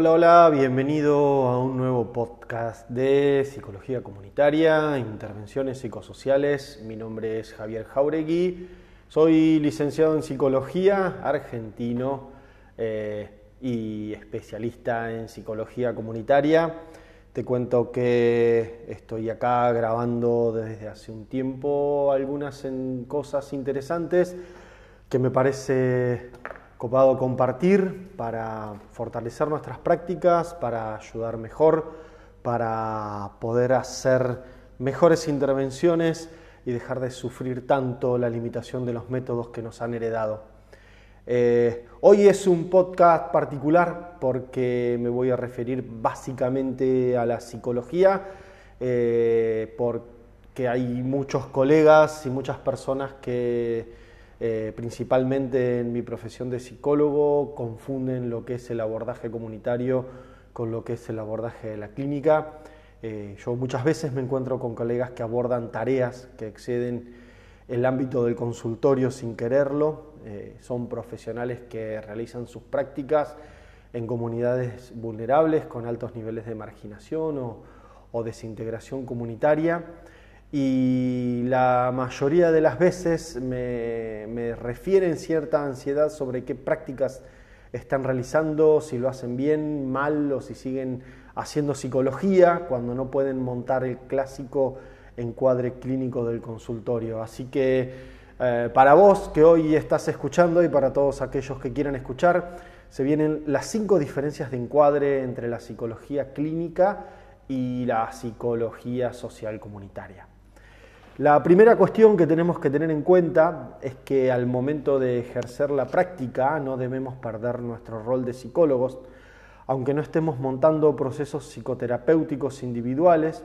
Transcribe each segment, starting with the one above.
Hola, hola, bienvenido a un nuevo podcast de Psicología Comunitaria, Intervenciones Psicosociales. Mi nombre es Javier Jauregui, soy licenciado en Psicología, argentino eh, y especialista en Psicología Comunitaria. Te cuento que estoy acá grabando desde hace un tiempo algunas cosas interesantes que me parece copado compartir para fortalecer nuestras prácticas, para ayudar mejor, para poder hacer mejores intervenciones y dejar de sufrir tanto la limitación de los métodos que nos han heredado. Eh, hoy es un podcast particular porque me voy a referir básicamente a la psicología, eh, porque hay muchos colegas y muchas personas que eh, principalmente en mi profesión de psicólogo, confunden lo que es el abordaje comunitario con lo que es el abordaje de la clínica. Eh, yo muchas veces me encuentro con colegas que abordan tareas que exceden el ámbito del consultorio sin quererlo. Eh, son profesionales que realizan sus prácticas en comunidades vulnerables con altos niveles de marginación o, o desintegración comunitaria y la mayoría de las veces me, refieren cierta ansiedad sobre qué prácticas están realizando, si lo hacen bien, mal o si siguen haciendo psicología cuando no pueden montar el clásico encuadre clínico del consultorio. Así que eh, para vos que hoy estás escuchando y para todos aquellos que quieran escuchar, se vienen las cinco diferencias de encuadre entre la psicología clínica y la psicología social comunitaria. La primera cuestión que tenemos que tener en cuenta es que al momento de ejercer la práctica no debemos perder nuestro rol de psicólogos, aunque no estemos montando procesos psicoterapéuticos individuales,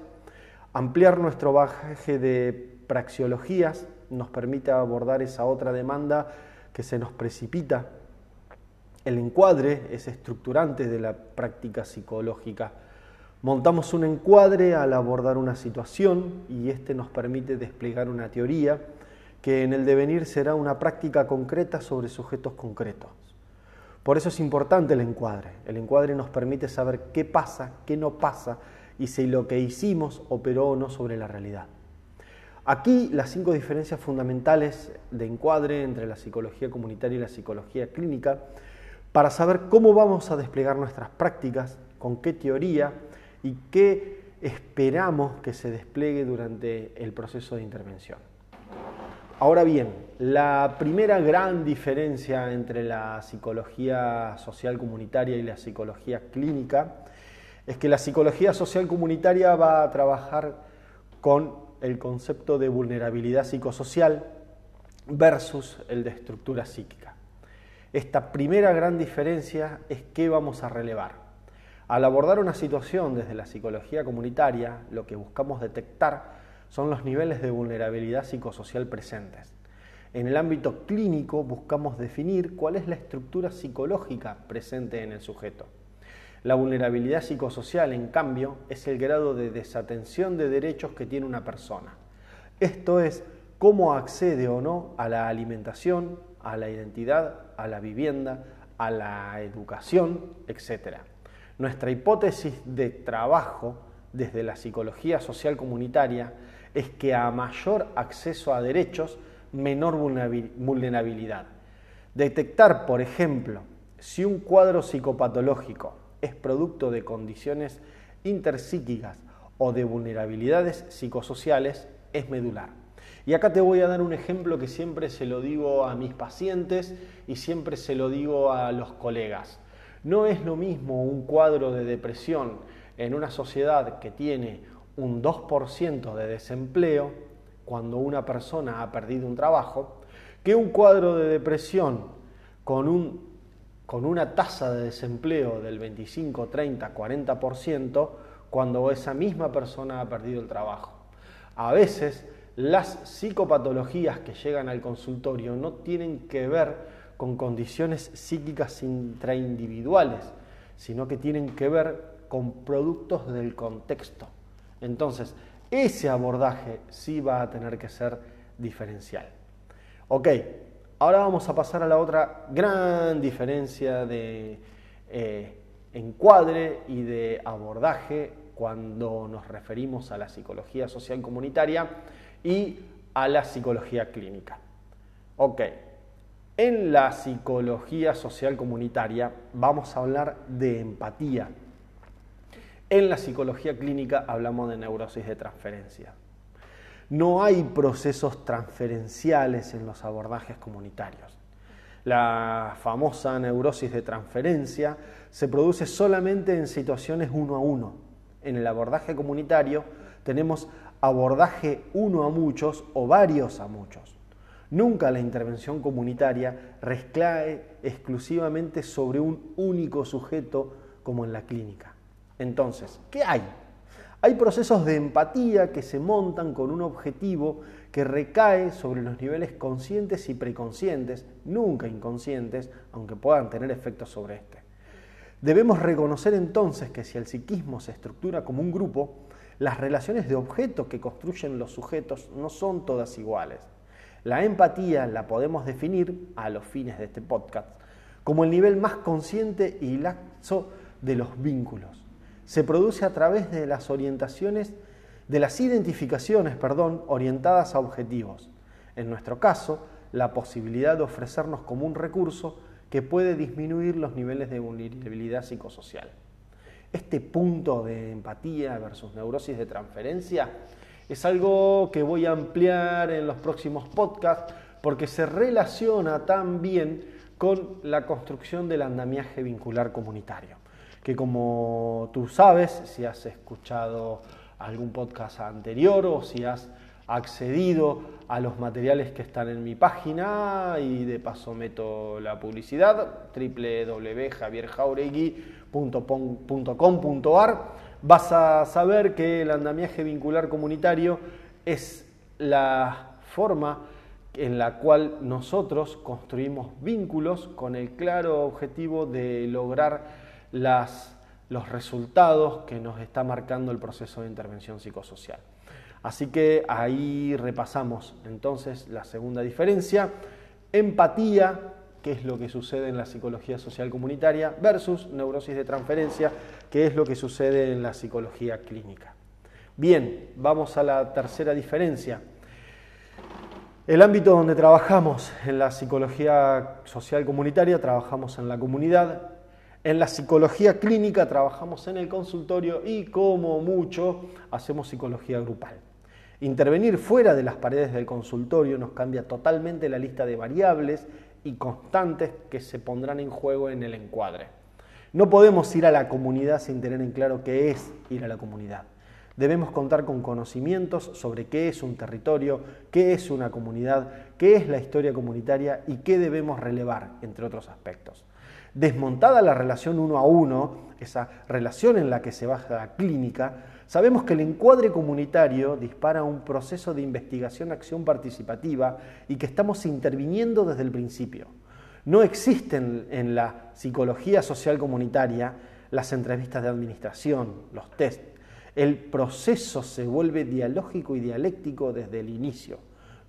ampliar nuestro bagaje de praxiologías nos permite abordar esa otra demanda que se nos precipita. El encuadre es estructurante de la práctica psicológica Montamos un encuadre al abordar una situación y este nos permite desplegar una teoría que en el devenir será una práctica concreta sobre sujetos concretos. Por eso es importante el encuadre. El encuadre nos permite saber qué pasa, qué no pasa y si lo que hicimos operó o no sobre la realidad. Aquí las cinco diferencias fundamentales de encuadre entre la psicología comunitaria y la psicología clínica para saber cómo vamos a desplegar nuestras prácticas, con qué teoría, y qué esperamos que se despliegue durante el proceso de intervención. Ahora bien, la primera gran diferencia entre la psicología social comunitaria y la psicología clínica es que la psicología social comunitaria va a trabajar con el concepto de vulnerabilidad psicosocial versus el de estructura psíquica. Esta primera gran diferencia es qué vamos a relevar. Al abordar una situación desde la psicología comunitaria, lo que buscamos detectar son los niveles de vulnerabilidad psicosocial presentes. En el ámbito clínico buscamos definir cuál es la estructura psicológica presente en el sujeto. La vulnerabilidad psicosocial, en cambio, es el grado de desatención de derechos que tiene una persona. Esto es cómo accede o no a la alimentación, a la identidad, a la vivienda, a la educación, etc. Nuestra hipótesis de trabajo desde la psicología social comunitaria es que a mayor acceso a derechos, menor vulnerabilidad. Detectar, por ejemplo, si un cuadro psicopatológico es producto de condiciones interpsíquicas o de vulnerabilidades psicosociales es medular. Y acá te voy a dar un ejemplo que siempre se lo digo a mis pacientes y siempre se lo digo a los colegas. No es lo mismo un cuadro de depresión en una sociedad que tiene un 2% de desempleo cuando una persona ha perdido un trabajo, que un cuadro de depresión con, un, con una tasa de desempleo del 25, 30, 40% cuando esa misma persona ha perdido el trabajo. A veces las psicopatologías que llegan al consultorio no tienen que ver con condiciones psíquicas intraindividuales, sino que tienen que ver con productos del contexto. Entonces, ese abordaje sí va a tener que ser diferencial. Ok, ahora vamos a pasar a la otra gran diferencia de, eh, encuadre y de abordaje cuando nos referimos a la psicología social comunitaria y a la psicología clínica. Ok, en la psicología social comunitaria vamos a hablar de empatía. En la psicología clínica hablamos de neurosis de transferencia. No hay procesos transferenciales en los abordajes comunitarios. La famosa neurosis de transferencia se produce solamente en situaciones uno a uno. En el abordaje comunitario tenemos abordaje uno a muchos o varios a muchos. Nunca la intervención comunitaria recae exclusivamente sobre un único sujeto como en la clínica. Entonces, ¿qué hay? Hay procesos de empatía que se montan con un objetivo que recae sobre los niveles conscientes y preconscientes, nunca inconscientes, aunque puedan tener efectos sobre este. Debemos reconocer entonces que si el psiquismo se estructura como un grupo, las relaciones de objetos que construyen los sujetos no son todas iguales. La empatía la podemos definir, a los fines de este podcast, como el nivel más consciente y laxo de los vínculos. Se produce a través de las orientaciones de las identificaciones, perdón, orientadas a objetivos. En nuestro caso, la posibilidad de ofrecernos como un recurso que puede disminuir los niveles de vulnerabilidad psicosocial. Este punto de empatía versus neurosis de transferencia es algo que voy a ampliar en los próximos podcasts porque se relaciona también con la construcción del andamiaje vincular comunitario, que como tú sabes, si has escuchado algún podcast anterior o si has accedido a los materiales que están en mi página y de paso meto la publicidad www.javierjauregui.com.ar vas a saber que el andamiaje vincular comunitario es la forma en la cual nosotros construimos vínculos con el claro objetivo de lograr las los resultados que nos está marcando el proceso de intervención psicosocial. Así que ahí repasamos entonces la segunda diferencia, empatía, que es lo que sucede en la psicología social comunitaria, versus neurosis de transferencia, que es lo que sucede en la psicología clínica. Bien, vamos a la tercera diferencia. El ámbito donde trabajamos en la psicología social comunitaria, trabajamos en la comunidad, en la psicología clínica trabajamos en el consultorio y como mucho hacemos psicología grupal. Intervenir fuera de las paredes del consultorio nos cambia totalmente la lista de variables y constantes que se pondrán en juego en el encuadre. No podemos ir a la comunidad sin tener en claro qué es ir a la comunidad. Debemos contar con conocimientos sobre qué es un territorio, qué es una comunidad, qué es la historia comunitaria y qué debemos relevar, entre otros aspectos. Desmontada la relación uno a uno, esa relación en la que se basa la clínica, sabemos que el encuadre comunitario dispara un proceso de investigación-acción participativa y que estamos interviniendo desde el principio. No existen en la psicología social comunitaria las entrevistas de administración, los test. El proceso se vuelve dialógico y dialéctico desde el inicio.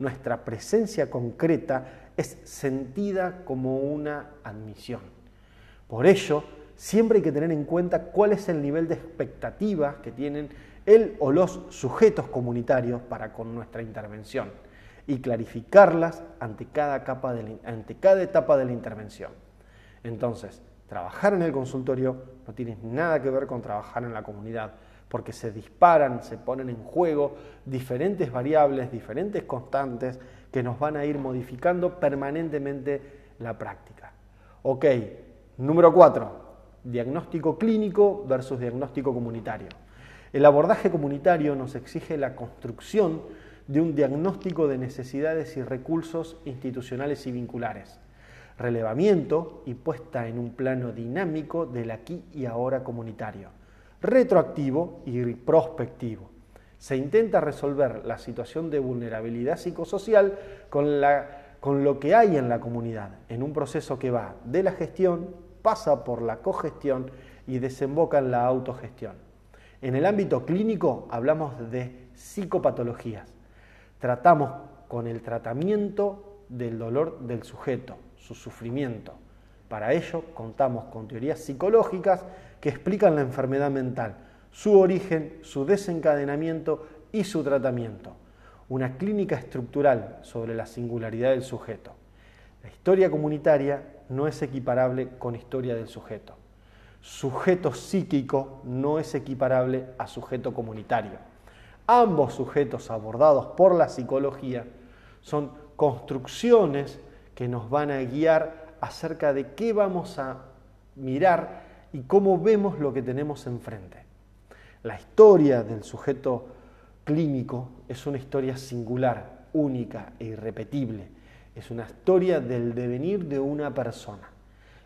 Nuestra presencia concreta es sentida como una admisión. Por ello, siempre hay que tener en cuenta cuál es el nivel de expectativa que tienen el o los sujetos comunitarios para con nuestra intervención y clarificarlas ante cada, etapa de la intervención. Entonces, trabajar en el consultorio no tiene nada que ver con trabajar en la comunidad, porque se disparan, se ponen en juego diferentes variables, diferentes constantes que nos van a ir modificando permanentemente la práctica. Ok, Número 4. Diagnóstico clínico versus diagnóstico comunitario. El abordaje comunitario nos exige la construcción de un diagnóstico de necesidades y recursos institucionales y vinculares, relevamiento y puesta en un plano dinámico del aquí y ahora comunitario, retroactivo y prospectivo. Se intenta resolver la situación de vulnerabilidad psicosocial con, con lo que hay en la comunidad, en un proceso que va de la gestión pasa por la cogestión y desemboca en la autogestión. En el ámbito clínico hablamos de psicopatologías. Tratamos con el tratamiento del dolor del sujeto, su sufrimiento. Para ello contamos con teorías psicológicas que explican la enfermedad mental, su origen, su desencadenamiento y su tratamiento. Una clínica estructural sobre la singularidad del sujeto. La historia comunitaria no es equiparable con historia del sujeto. Sujeto psíquico no es equiparable a sujeto comunitario. Ambos sujetos abordados por la psicología son construcciones que nos van a guiar acerca de qué vamos a mirar y cómo vemos lo que tenemos enfrente. La historia del sujeto clínico es una historia singular, única e irrepetible. Es una historia del devenir de una persona.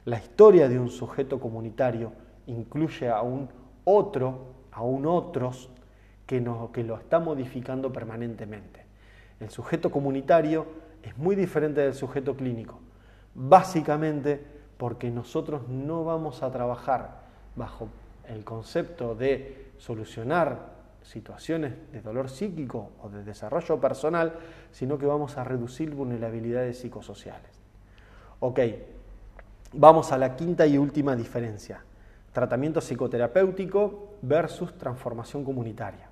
La historia de un sujeto comunitario incluye a un otro, a un otros, que, lo está modificando permanentemente. El sujeto comunitario es muy diferente del sujeto clínico, básicamente porque nosotros no vamos a trabajar bajo el concepto de solucionar situaciones de dolor psíquico o de desarrollo personal, sino que vamos a reducir vulnerabilidades psicosociales. Ok, vamos a la quinta y última diferencia, tratamiento psicoterapéutico versus transformación comunitaria.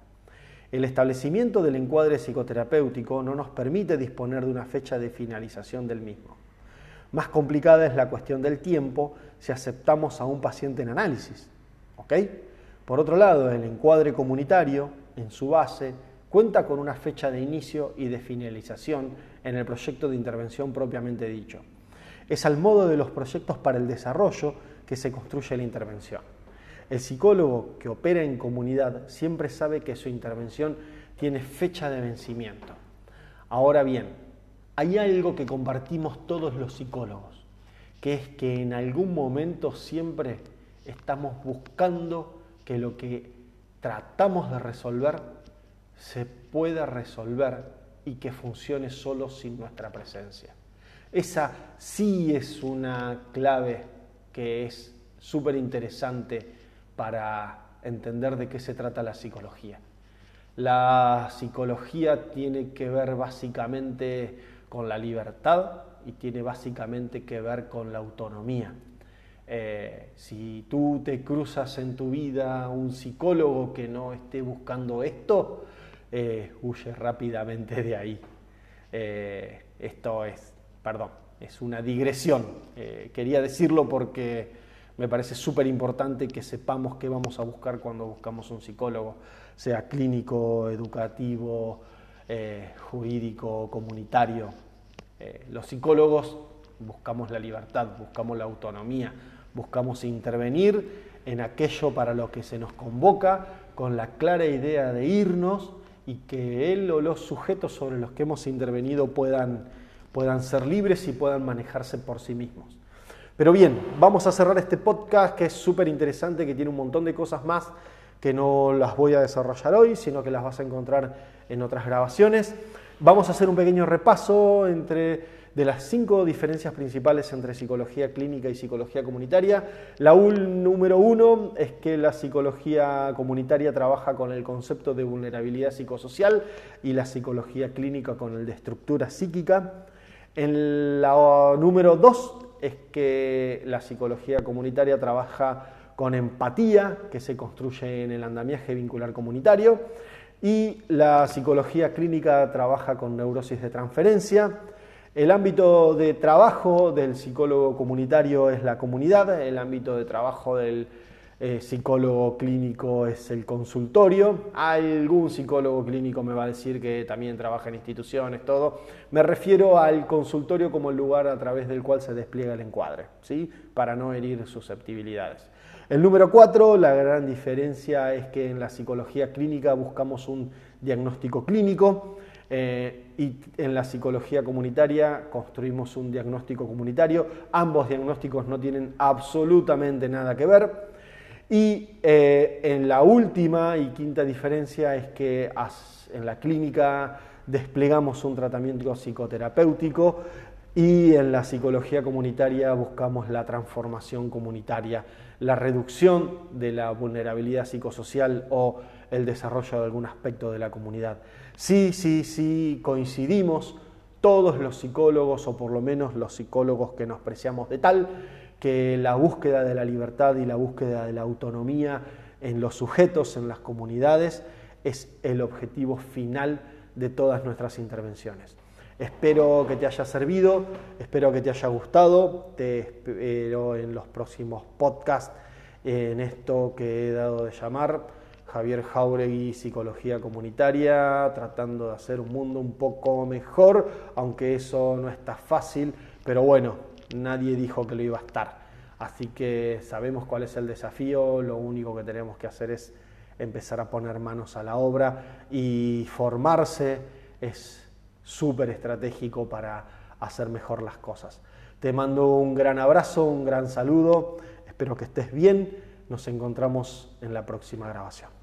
El establecimiento del encuadre psicoterapéutico no nos permite disponer de una fecha de finalización del mismo. Más complicada es la cuestión del tiempo si aceptamos a un paciente en análisis. ¿ok?, por otro lado, el encuadre comunitario, en su base, cuenta con una fecha de inicio y de finalización en el proyecto de intervención propiamente dicho. Es al modo de los proyectos para el desarrollo que se construye la intervención. El psicólogo que opera en comunidad siempre sabe que su intervención tiene fecha de vencimiento. Ahora bien, hay algo que compartimos todos los psicólogos, que es que en algún momento siempre estamos buscando que lo que tratamos de resolver se pueda resolver y que funcione solo sin nuestra presencia. Esa sí es una clave que es súper interesante para entender de qué se trata la psicología. La psicología tiene que ver básicamente con la libertad y tiene básicamente que ver con la autonomía. Eh, si tú te cruzas en tu vida un psicólogo que no esté buscando esto, eh, huye rápidamente de ahí. Eh, esto es, perdón, es una digresión. quería decirlo porque me parece súper importante que sepamos qué vamos a buscar cuando buscamos un psicólogo, sea clínico, educativo, jurídico, comunitario. los psicólogos buscamos la libertad, buscamos la autonomía, buscamos intervenir en aquello para lo que se nos convoca con la clara idea de irnos y que él o los sujetos sobre los que hemos intervenido puedan, puedan ser libres y puedan manejarse por sí mismos. Pero bien, vamos a cerrar este podcast que es súper interesante, que tiene un montón de cosas más que no las voy a desarrollar hoy, sino que las vas a encontrar en otras grabaciones. Vamos a hacer un pequeño repaso entre de las cinco diferencias principales entre psicología clínica y psicología comunitaria. La número uno es que la psicología comunitaria trabaja con el concepto de vulnerabilidad psicosocial y la psicología clínica con el de estructura psíquica. En la número dos es que la psicología comunitaria trabaja con empatía, que se construye en el andamiaje vincular comunitario, y la psicología clínica trabaja con neurosis de transferencia. El ámbito de trabajo del psicólogo comunitario es la comunidad, el ámbito de trabajo del psicólogo clínico es el consultorio. Algún psicólogo clínico me va a decir que también trabaja en instituciones, todo. Me refiero al consultorio como el lugar a través del cual se despliega el encuadre, ¿sí? para no herir susceptibilidades. El número cuatro, la gran diferencia es que en la psicología clínica buscamos un diagnóstico clínico. Eh, y en la psicología comunitaria construimos un diagnóstico comunitario. Ambos diagnósticos no tienen absolutamente nada que ver. Y eh, en la última y quinta diferencia es que en la clínica desplegamos un tratamiento psicoterapéutico y en la psicología comunitaria buscamos la transformación comunitaria, la reducción de la vulnerabilidad psicosocial o el desarrollo de algún aspecto de la comunidad. Sí, sí, sí, coincidimos todos los psicólogos, o por lo menos los psicólogos que nos preciamos de tal, que la búsqueda de la libertad y la búsqueda de la autonomía en los sujetos, en las comunidades, es el objetivo final de todas nuestras intervenciones. Espero que te haya servido, espero que te haya gustado, te espero en los próximos podcasts en esto que he dado de llamar Javier Jauregui, Psicología Comunitaria, tratando de hacer un mundo un poco mejor, aunque eso no está fácil, pero bueno, nadie dijo que lo iba a estar. Así que sabemos cuál es el desafío, lo único que tenemos que hacer es empezar a poner manos a la obra y formarse es súper estratégico para hacer mejor las cosas. Te mando un gran abrazo, un gran saludo, espero que estés bien, nos encontramos en la próxima grabación.